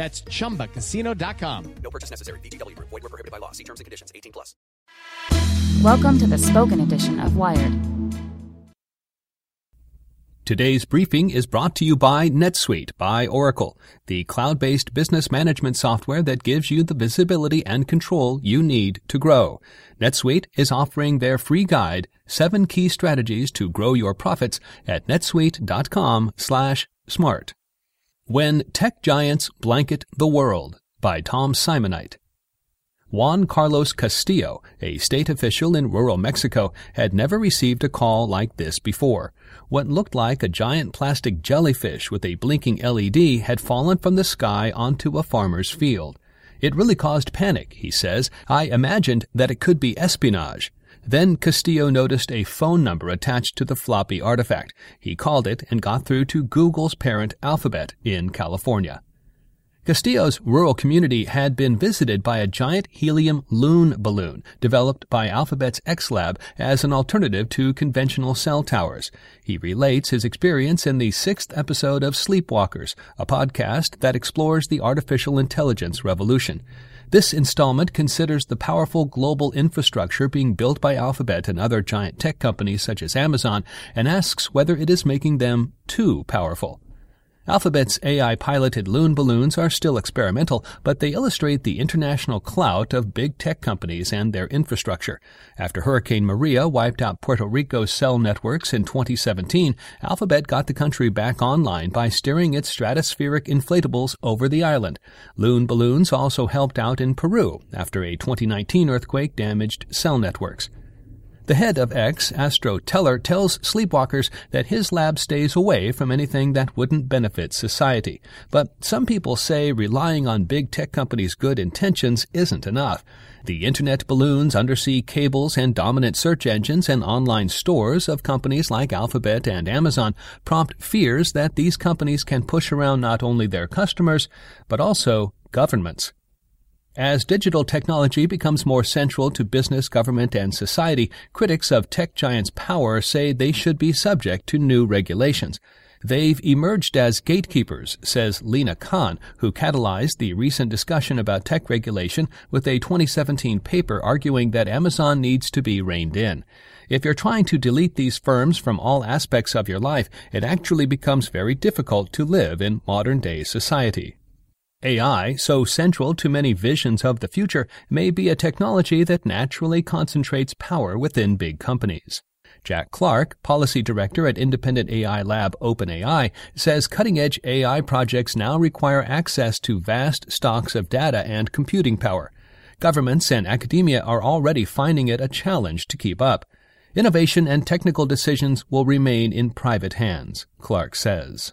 That's chumbacasino.com. No purchase necessary. VGW Group. Void were prohibited by law. See terms and conditions. 18 plus. Welcome to the spoken edition of Wired. Today's briefing is brought to you by NetSuite by Oracle, the cloud-based business management software that gives you the visibility and control you need to grow. NetSuite is offering their free guide, seven key strategies to grow your profits at netsuite.com slash smart. When Tech Giants Blanket the World by Tom Simonite. Juan Carlos Castillo, a state official in rural Mexico, had never received a call like this before. What looked like a giant plastic jellyfish with a blinking LED had fallen from the sky onto a farmer's field. It really caused panic, he says. I imagined that it could be espionage. Then Castillo noticed a phone number attached to the floppy artifact. He called it and got through to Google's parent Alphabet in California. Castillo's rural community had been visited by a giant helium loon balloon developed by Alphabet's X Lab as an alternative to conventional cell towers. He relates his experience in the sixth episode of Sleepwalkers, a podcast that explores the artificial intelligence revolution. This installment considers the powerful global infrastructure being built by Alphabet and other giant tech companies such as Amazon and asks whether it is making them too powerful. Alphabet's AI piloted loon balloons are still experimental, but they illustrate the international clout of big tech companies and their infrastructure. After Hurricane Maria wiped out Puerto Rico's cell networks in 2017, Alphabet got the country back online by steering its stratospheric inflatables over the island. Loon balloons also helped out in Peru after a 2019 earthquake damaged cell networks. The head of X, Astro Teller, tells sleepwalkers that his lab stays away from anything that wouldn't benefit society. But some people say relying on big tech companies' good intentions isn't enough. The internet balloons, undersea cables, and dominant search engines and online stores of companies like Alphabet and Amazon prompt fears that these companies can push around not only their customers, but also governments. As digital technology becomes more central to business, government, and society, critics of tech giants' power say they should be subject to new regulations. They've emerged as gatekeepers, says Lina Khan, who catalyzed the recent discussion about tech regulation with a 2017 paper arguing that Amazon needs to be reined in. If you're trying to delete these firms from all aspects of your life, it actually becomes very difficult to live in modern day society. AI, so central to many visions of the future, may be a technology that naturally concentrates power within big companies. Jack Clark, policy director at independent AI lab OpenAI, says cutting edge AI projects now require access to vast stocks of data and computing power. Governments and academia are already finding it a challenge to keep up. Innovation and technical decisions will remain in private hands, Clark says.